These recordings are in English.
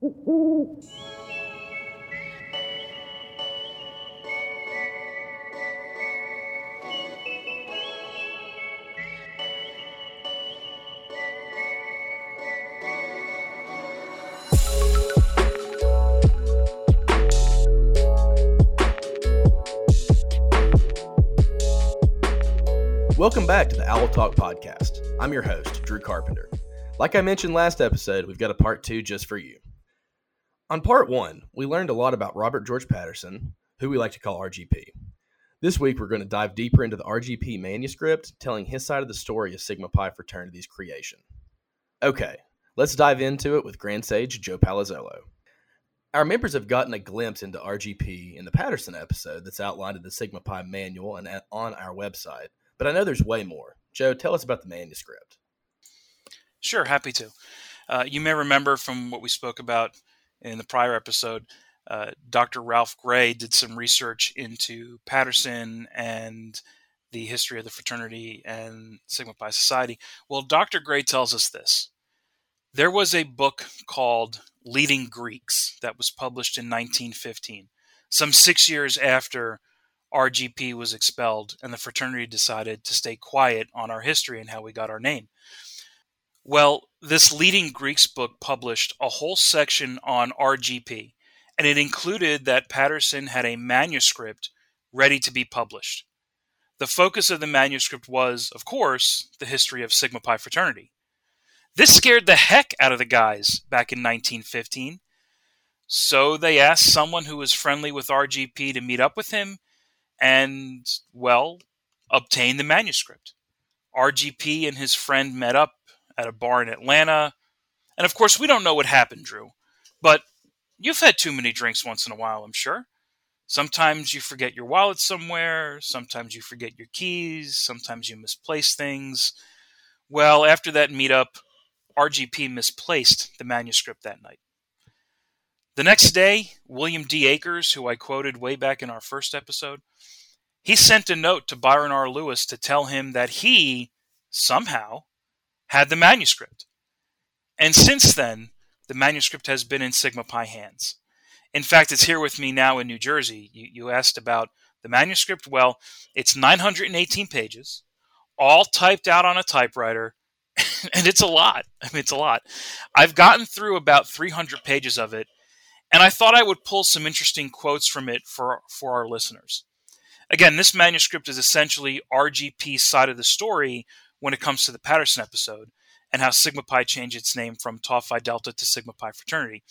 Welcome back to the Owl Talk podcast. I'm your host, Drew Carpenter. Like I mentioned last episode, we've got a part two just for you. On part one, we learned a lot about Robert George Patterson, who we like to call RGP. This week, we're going to dive deeper into the RGP manuscript, telling his side of the story of Sigma Pi fraternity's creation. Okay, let's dive into it with Grand Sage Joe Palazzolo. Our members have gotten a glimpse into RGP in the Patterson episode that's outlined in the Sigma Pi manual and on our website, but I know there's way more. Joe, tell us about the manuscript. Sure, happy to. Uh, you may remember from what we spoke about in the prior episode, uh, Dr. Ralph Gray did some research into Patterson and the history of the fraternity and Sigma Pi Society. Well, Dr. Gray tells us this. There was a book called Leading Greeks that was published in 1915, some six years after RGP was expelled, and the fraternity decided to stay quiet on our history and how we got our name. Well, this leading Greeks book published a whole section on RGP, and it included that Patterson had a manuscript ready to be published. The focus of the manuscript was, of course, the history of Sigma Pi fraternity. This scared the heck out of the guys back in 1915. So they asked someone who was friendly with RGP to meet up with him and, well, obtain the manuscript. RGP and his friend met up at a bar in Atlanta. And of course, we don't know what happened, Drew. But you've had too many drinks once in a while, I'm sure. Sometimes you forget your wallet somewhere. Sometimes you forget your keys. Sometimes you misplace things. Well, after that meetup, RGP misplaced the manuscript that night. The next day, William D. Akers, who I quoted way back in our first episode, he sent a note to Byron R. Lewis to tell him that he, somehow, had the manuscript. And since then, the manuscript has been in Sigma Pi hands. In fact, it's here with me now in New Jersey. You, you asked about the manuscript. Well, it's 918 pages, all typed out on a typewriter, and it's a lot. I mean, it's a lot. I've gotten through about 300 pages of it, and I thought I would pull some interesting quotes from it for, for our listeners. Again, this manuscript is essentially RGP's side of the story when it comes to the Patterson episode and how Sigma Pi changed its name from Tau Phi Delta to Sigma Pi Fraternity.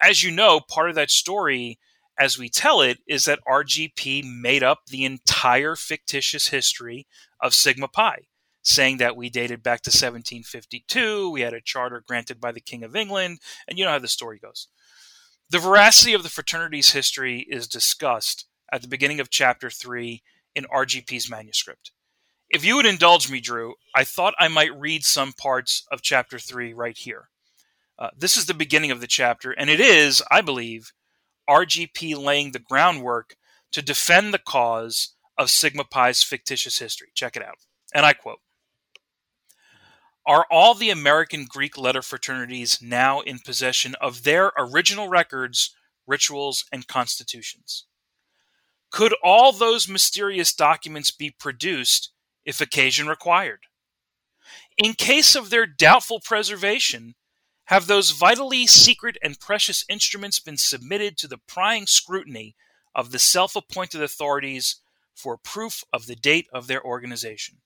As you know, part of that story, as we tell it, is that RGP made up the entire fictitious history of Sigma Pi, saying that we dated back to 1752, we had a charter granted by the King of England, and you know how the story goes. The veracity of the fraternity's history is discussed at the beginning of chapter 3 in RGP's manuscript. If you would indulge me, Drew, I thought I might read some parts of chapter 3 right here. Uh, this is the beginning of the chapter, and it is, I believe, RGP laying the groundwork to defend the cause of Sigma Pi's fictitious history. Check it out. And I quote Are all the American Greek letter fraternities now in possession of their original records, rituals, and constitutions? Could all those mysterious documents be produced if occasion required. In case of their doubtful preservation, have those vitally secret and precious instruments been submitted to the prying scrutiny of the self appointed authorities for proof of the date of their organization?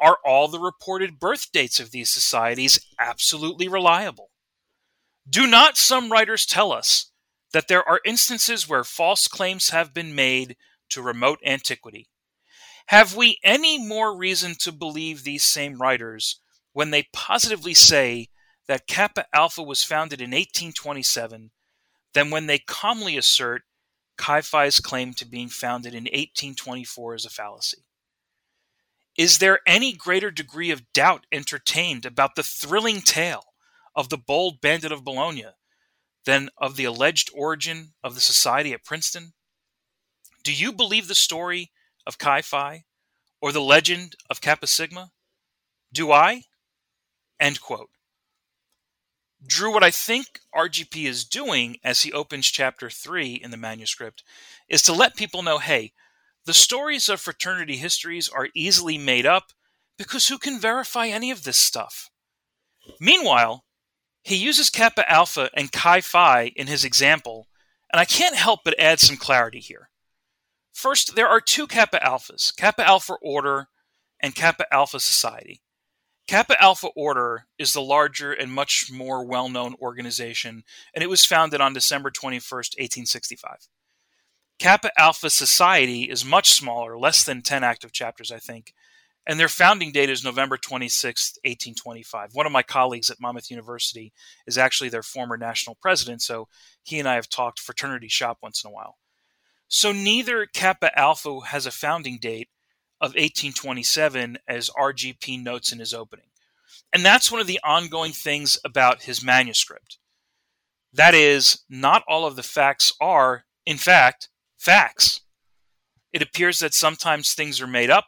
Are all the reported birth dates of these societies absolutely reliable? Do not some writers tell us that there are instances where false claims have been made to remote antiquity? Have we any more reason to believe these same writers when they positively say that Kappa Alpha was founded in 1827 than when they calmly assert Chi Phi's claim to being founded in 1824 is a fallacy? Is there any greater degree of doubt entertained about the thrilling tale of the bold bandit of Bologna than of the alleged origin of the society at Princeton? Do you believe the story of Chi Phi or the legend of Kappa Sigma? Do I? End quote. Drew, what I think RGP is doing as he opens chapter three in the manuscript is to let people know hey, the stories of fraternity histories are easily made up because who can verify any of this stuff? Meanwhile, he uses Kappa Alpha and Chi Phi in his example, and I can't help but add some clarity here. First, there are two Kappa Alphas Kappa Alpha Order and Kappa Alpha Society. Kappa Alpha Order is the larger and much more well known organization, and it was founded on December 21st, 1865. Kappa Alpha Society is much smaller, less than 10 active chapters, I think, and their founding date is November 26th, 1825. One of my colleagues at Monmouth University is actually their former national president, so he and I have talked fraternity shop once in a while. So neither Kappa Alpha has a founding date, of 1827 as RGP notes in his opening. And that's one of the ongoing things about his manuscript. That is, not all of the facts are, in fact, facts. It appears that sometimes things are made up,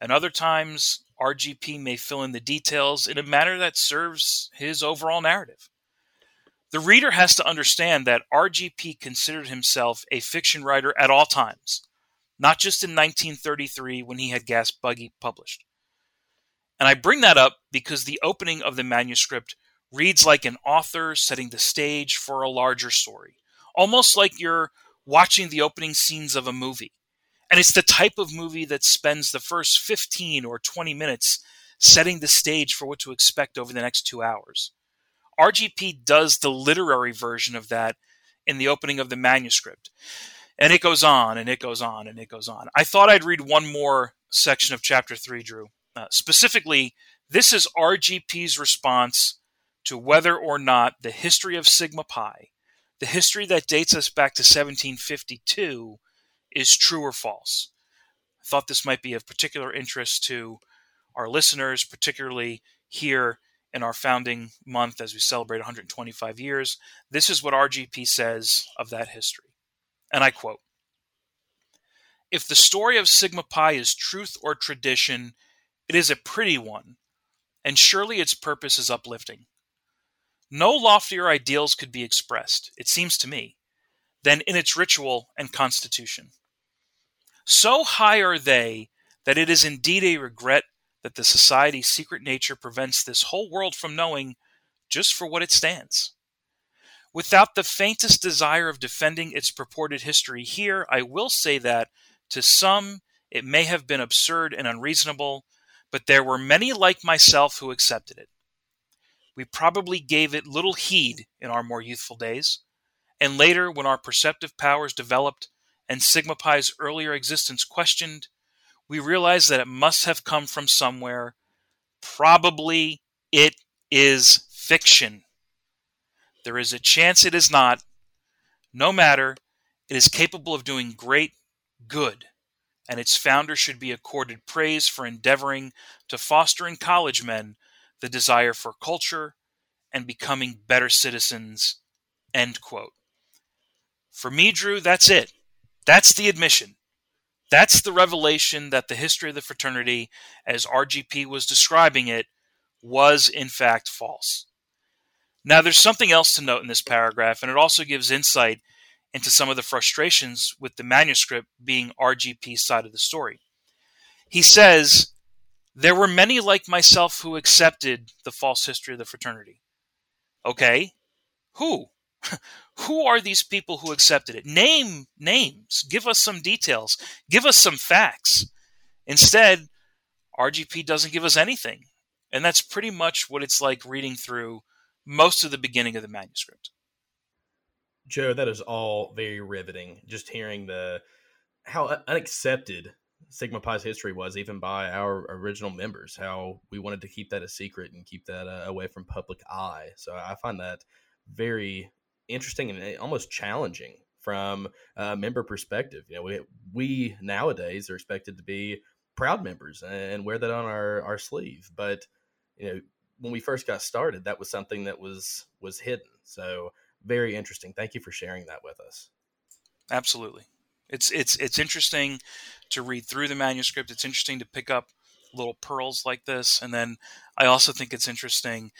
and other times RGP may fill in the details in a manner that serves his overall narrative. The reader has to understand that RGP considered himself a fiction writer at all times not just in 1933 when he had Gas Buggy published. And I bring that up because the opening of the manuscript reads like an author setting the stage for a larger story, almost like you're watching the opening scenes of a movie. And it's the type of movie that spends the first 15 or 20 minutes setting the stage for what to expect over the next two hours. RGP does the literary version of that in the opening of the manuscript. And it goes on and it goes on and it goes on. I thought I'd read one more section of chapter three, Drew. Uh, specifically, this is RGP's response to whether or not the history of Sigma Pi, the history that dates us back to 1752, is true or false. I thought this might be of particular interest to our listeners, particularly here in our founding month as we celebrate 125 years. This is what RGP says of that history. And I quote If the story of Sigma Pi is truth or tradition, it is a pretty one, and surely its purpose is uplifting. No loftier ideals could be expressed, it seems to me, than in its ritual and constitution. So high are they that it is indeed a regret that the society's secret nature prevents this whole world from knowing just for what it stands. Without the faintest desire of defending its purported history here, I will say that, to some, it may have been absurd and unreasonable, but there were many like myself who accepted it. We probably gave it little heed in our more youthful days, and later, when our perceptive powers developed and Sigma Pi's earlier existence questioned, we realize that it must have come from somewhere. Probably it is fiction. There is a chance it is not. No matter, it is capable of doing great good, and its founder should be accorded praise for endeavoring to foster in college men the desire for culture and becoming better citizens. End quote. For me, Drew, that's it. That's the admission. That's the revelation that the history of the fraternity, as RGP was describing it, was in fact false. Now, there's something else to note in this paragraph, and it also gives insight into some of the frustrations with the manuscript being RGP's side of the story. He says, There were many like myself who accepted the false history of the fraternity. Okay, who? Who are these people who accepted it? Name names. Give us some details. Give us some facts. Instead, RGP doesn't give us anything. And that's pretty much what it's like reading through most of the beginning of the manuscript. Joe, that is all very riveting. Just hearing the how unaccepted Sigma Pi's history was, even by our original members, how we wanted to keep that a secret and keep that uh, away from public eye. So I find that very interesting and uh, almost challenging from a member perspective. You know, we we nowadays are expected to be proud members and wear that on our our sleeve, but you know when we first got started, that was something that was was hidden. So very interesting. Thank you for sharing that with us. Absolutely. It's it's it's interesting to read through the manuscript. It's interesting to pick up little pearls like this, and then I also think it's interesting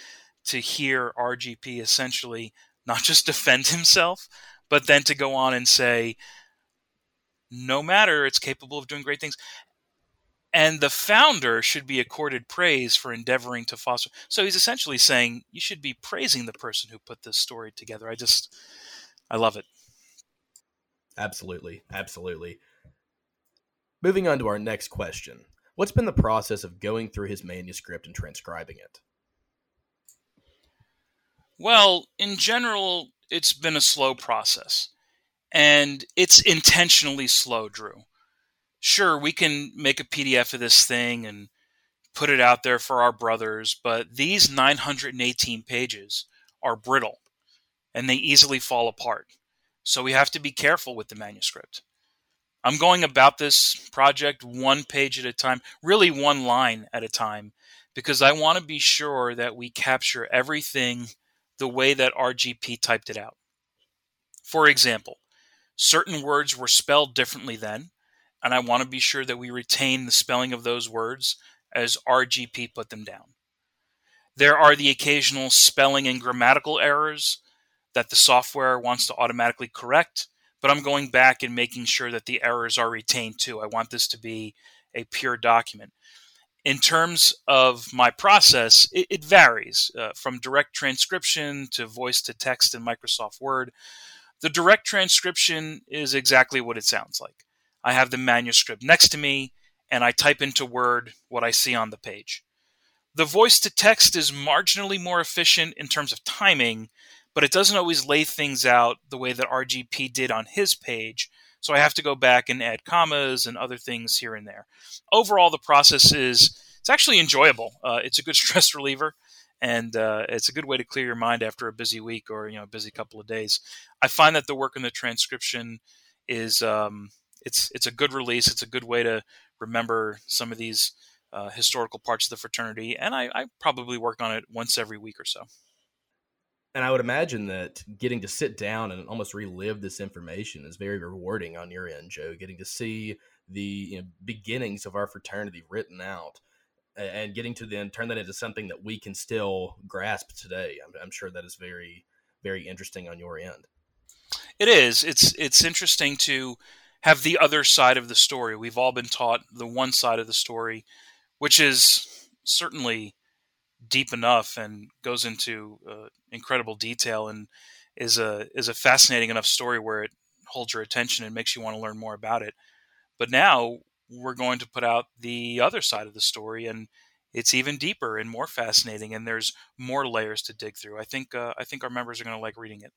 to hear RGP essentially not just defend himself, but then to go on and say, no matter, it's capable of doing great things. And the founder should be accorded praise for endeavoring to foster. So he's essentially saying you should be praising the person who put this story together. I just, I love it. Absolutely. Absolutely. Moving on to our next question. What's been the process of going through his manuscript and transcribing it? Well, in general, it's been a slow process. And it's intentionally slow, Drew. Sure, we can make a PDF of this thing and put it out there for our brothers, but these 918 pages are brittle and they easily fall apart. So we have to be careful with the manuscript. I'm going about this project one page at a time, really one line at a time, because I want to be sure that we capture everything the way that RGP typed it out. For example, certain words were spelled differently then, and I want to be sure that we retain the spelling of those words as RGP put them down. There are the occasional spelling and grammatical errors that the software wants to automatically correct but I'm going back and making sure that the errors are retained too. I want this to be a pure document. In terms of my process, it, it varies uh, from direct transcription to voice to text in Microsoft Word. The direct transcription is exactly what it sounds like. I have the manuscript next to me and I type into Word what I see on the page. The voice to text is marginally more efficient in terms of timing but it doesn't always lay things out the way that RGP did on his page. So I have to go back and add commas and other things here and there. Overall, the process is it's actually enjoyable. Uh, it's a good stress reliever, and uh, it's a good way to clear your mind after a busy week or you know a busy couple of days. I find that the work in the transcription is um, it's it's a good release. It's a good way to remember some of these uh, historical parts of the fraternity, and I, I probably work on it once every week or so and I would imagine that getting to sit down and almost relive this information is very rewarding on your end, Joe. Getting to see the you know, beginnings of our fraternity written out and getting to then turn that into something that we can still grasp today. I'm, I'm sure that is very, very interesting on your end. It is. It's it's interesting to have the other side of the story. We've all been taught the one side of the story, which is certainly deep enough and goes into uh, incredible detail and is a is a fascinating enough story where it holds your attention and makes you want to learn more about it. But now we're going to put out the other side of the story and it's even deeper and more fascinating and there's more layers to dig through. I think uh, I think our members are going to like reading it.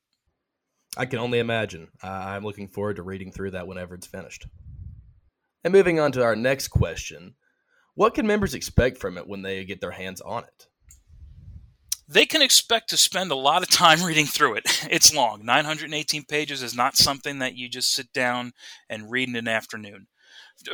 I can only imagine. Uh, I'm looking forward to reading through that whenever it's finished. And moving on to our next question, what can members expect from it when they get their hands on it? They can expect to spend a lot of time reading through it. It's long. 918 pages is not something that you just sit down and read in an afternoon.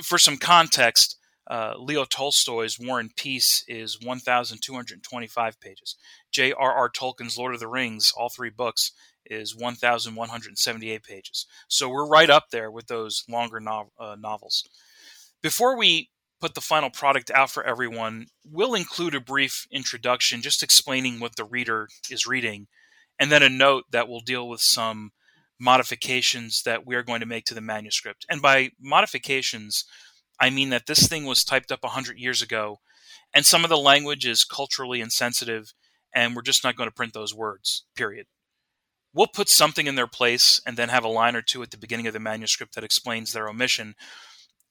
For some context, uh, Leo Tolstoy's War and Peace is 1,225 pages. J.R.R. Tolkien's Lord of the Rings, all three books, is 1,178 pages. So we're right up there with those longer no- uh, novels. Before we put the final product out for everyone, we'll include a brief introduction just explaining what the reader is reading, and then a note that will deal with some modifications that we are going to make to the manuscript. And by modifications, I mean that this thing was typed up 100 years ago, and some of the language is culturally insensitive, and we're just not going to print those words, period. We'll put something in their place and then have a line or two at the beginning of the manuscript that explains their omission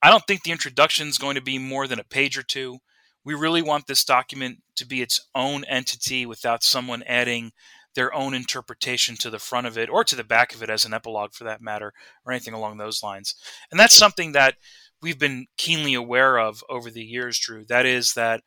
I don't think the introduction is going to be more than a page or two. We really want this document to be its own entity without someone adding their own interpretation to the front of it or to the back of it as an epilogue for that matter or anything along those lines. And that's something that we've been keenly aware of over the years, Drew. That is that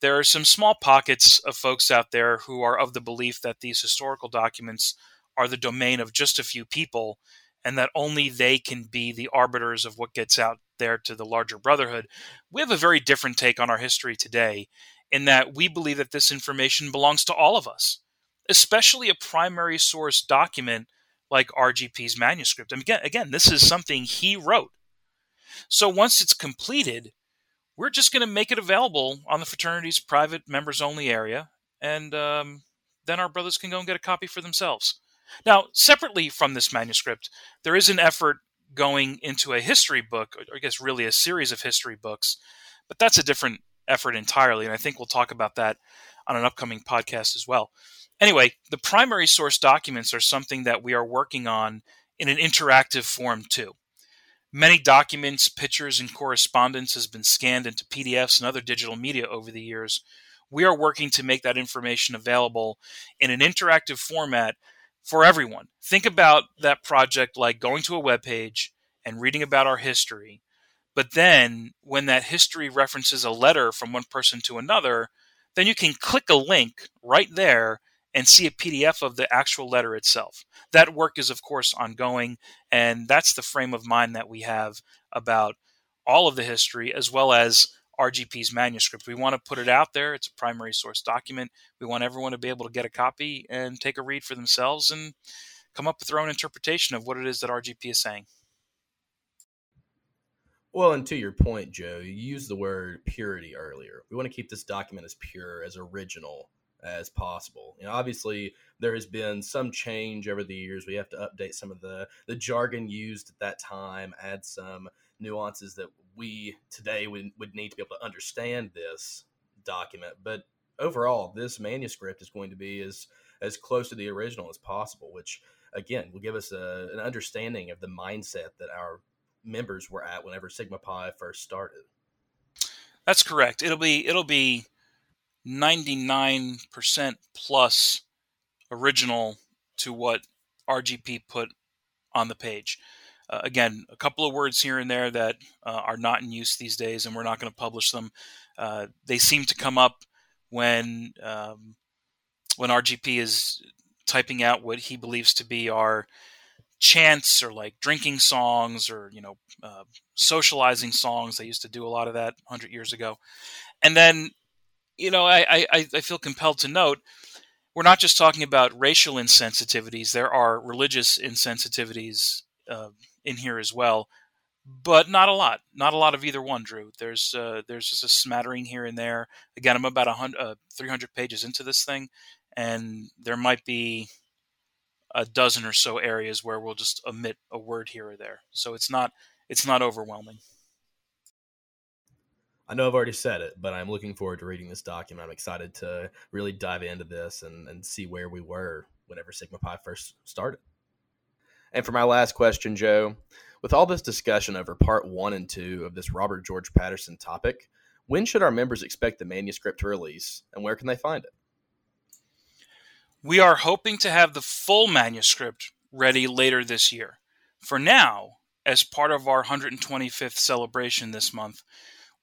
there are some small pockets of folks out there who are of the belief that these historical documents are the domain of just a few people and that only they can be the arbiters of what gets out there to the larger brotherhood. We have a very different take on our history today in that we believe that this information belongs to all of us, especially a primary source document like RGP's manuscript. And again, again, this is something he wrote. So once it's completed, we're just going to make it available on the fraternity's private members only area, and um, then our brothers can go and get a copy for themselves. Now, separately from this manuscript, there is an effort going into a history book, or I guess really a series of history books, but that's a different effort entirely. And I think we'll talk about that on an upcoming podcast as well. Anyway, the primary source documents are something that we are working on in an interactive form too. Many documents, pictures, and correspondence has been scanned into PDFs and other digital media over the years. We are working to make that information available in an interactive format for everyone. Think about that project like going to a web page and reading about our history. But then when that history references a letter from one person to another, then you can click a link right there and see a PDF of the actual letter itself. That work is, of course, ongoing, and that's the frame of mind that we have about all of the history as well as RGP's manuscript. We want to put it out there. It's a primary source document. We want everyone to be able to get a copy and take a read for themselves and come up with their own interpretation of what it is that RGP is saying. Well, and to your point, Joe, you used the word purity earlier. We want to keep this document as pure, as original as possible. You know, obviously there has been some change over the years. We have to update some of the the jargon used at that time, add some nuances that we today would, would need to be able to understand this document. But overall, this manuscript is going to be as as close to the original as possible, which again will give us a, an understanding of the mindset that our members were at whenever Sigma Pi first started. That's correct. It'll be it'll be 99% plus original to what RGP put on the page. Uh, again, a couple of words here and there that uh, are not in use these days, and we're not going to publish them. Uh, they seem to come up when um, when RGP is typing out what he believes to be our chants or like drinking songs or you know uh, socializing songs. They used to do a lot of that 100 years ago, and then you know I, I, I feel compelled to note we're not just talking about racial insensitivities. There are religious insensitivities uh, in here as well, but not a lot. Not a lot of either one, Drew. There's uh, there's just a smattering here and there. Again, I'm about a hundred, uh, 300 pages into this thing, and there might be a dozen or so areas where we'll just omit a word here or there. So it's not it's not overwhelming. I know I've already said it, but I'm looking forward to reading this document. I'm excited to really dive into this and, and see where we were whenever Sigma Pi first started. And for my last question, Joe, with all this discussion over part one and two of this Robert George Patterson topic, when should our members expect the manuscript to release and where can they find it? We are hoping to have the full manuscript ready later this year. For now, as part of our 125th celebration this month,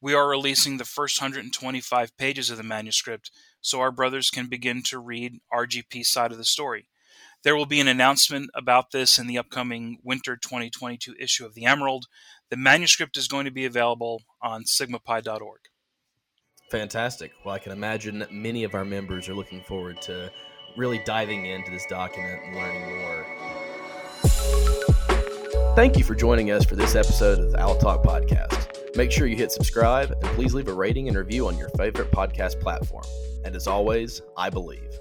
we are releasing the first 125 pages of the manuscript so our brothers can begin to read RGP's side of the story. There will be an announcement about this in the upcoming winter 2022 issue of the Emerald. The manuscript is going to be available on sigmapi.org. Fantastic. Well, I can imagine many of our members are looking forward to really diving into this document and learning more. Thank you for joining us for this episode of the Owl Talk Podcast. Make sure you hit subscribe and please leave a rating and review on your favorite podcast platform. And as always, I believe.